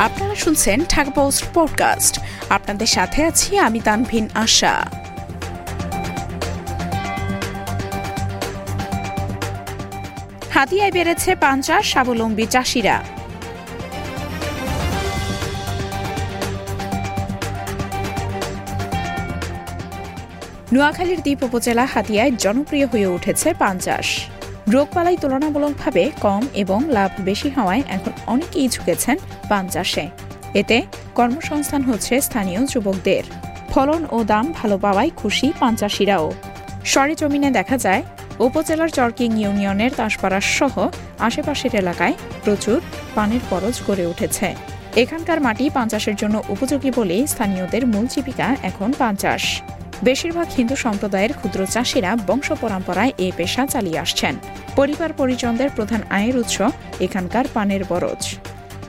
আপনারা শুনছেন Dhaka post podcast. আপনাদের সাথে আছি আমি তানভিন আশা। হাতিয়ায় বেড়েছে পাঞ্চাশ স্বাবলম্বী চাষিরা। নোয়াখালীর দ্বীপ উপজেলা হাতিয়ায় জনপ্রিয় হয়ে উঠেছে পান চাষ রোগবালাই তুলনামূলকভাবে কম এবং লাভ বেশি হওয়ায় এখন অনেকেই ঝুঁকেছেন পান চাষে। এতে কর্মসংস্থান হচ্ছে স্থানীয় যুবকদের। ফলন ও দাম ভালো পাওয়ায় খুশি পান চাষিরাও। সরেজমিনে দেখা যায়, উপজেলার চরকিং ইউনিয়নের তাসপাড়া সহ আশেপাশের এলাকায় প্রচুর পানের পরজ গড়ে উঠেছে। এখানকার মাটি পান চাষের জন্য উপযোগী বলেই স্থানীয়দের মূল জীবিকা এখন পান চাষ। বেশিরভাগ হিন্দু সম্প্রদায়ের ক্ষুদ্র চাষিরা বংশ পরম্পরায় এ পেশা চালিয়ে আসছেন। পরিবার পরিজনদের প্রধান আয়ের উৎস এখানকার পানের বরজ।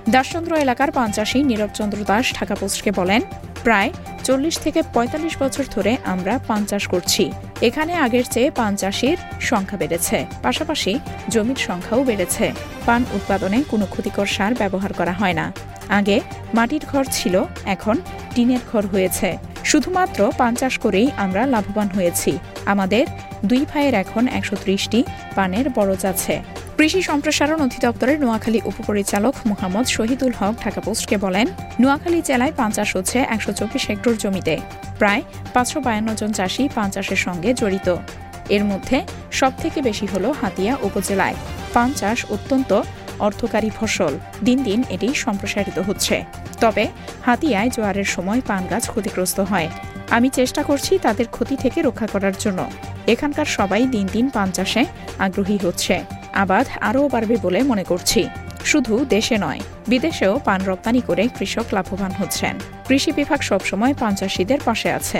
দাসচন্দ্র এলাকার পান নীরবচন্দ্র দাস ঢাকা পোস্টকে বলেন, প্রায় চল্লিশ থেকে পঁয়তাল্লিশ বছর ধরে আমরা পান চাষ করছি। এখানে আগের চেয়ে পান চাষির সংখ্যা বেড়েছে। পাশাপাশি জমির সংখ্যাও বেড়েছে। পান উৎপাদনে কোনো ক্ষতিকর সার ব্যবহার করা হয় না। আগে মাটির ঘর ছিল, এখন টিনের ঘর হয়েছে। শুধুমাত্র পান চাষ করেই আমরা লাভবান হয়েছি। আমাদের দুই ভাইয়ের এখন একশো ত্রিশটি পানের বরজ আছে। কৃষি সম্প্রসারণ অধিদপ্তরের নোয়াখালী উপপরিচালক মোহাম্মদ শহীদুল হক ঢাকা পোস্টকে বলেন, নোয়াখালী জেলায় পান চাষ হচ্ছে একশো চব্বিশ হেক্টর জমিতে। প্রায় পাঁচশো বায়ান্ন জন চাষি পান চাষের সঙ্গে জড়িত। এর মধ্যে সবথেকে বেশি হল হাতিয়া উপজেলায়। পান চাষ অত্যন্ত অর্থকারী ফসল। দিন দিন এটি সম্প্রসারিত হচ্ছে। তবে হাতিয়ায় জোয়ারের সময় পান গাছ ক্ষতিগ্রস্ত হয়। আমি চেষ্টা করছি তাদের ক্ষতি থেকে রক্ষা করার জন্য। এখানকার সবাই দিন দিন পান চাষে আগ্রহী হচ্ছে। আবাদ আরও বাড়বে বলে মনে করছি। শুধু দেশে নয়, বিদেশেও পান রপ্তানি করে কৃষক লাভবান হচ্ছেন। কৃষি বিভাগ সবসময় পান চাষিদের পাশে আছে।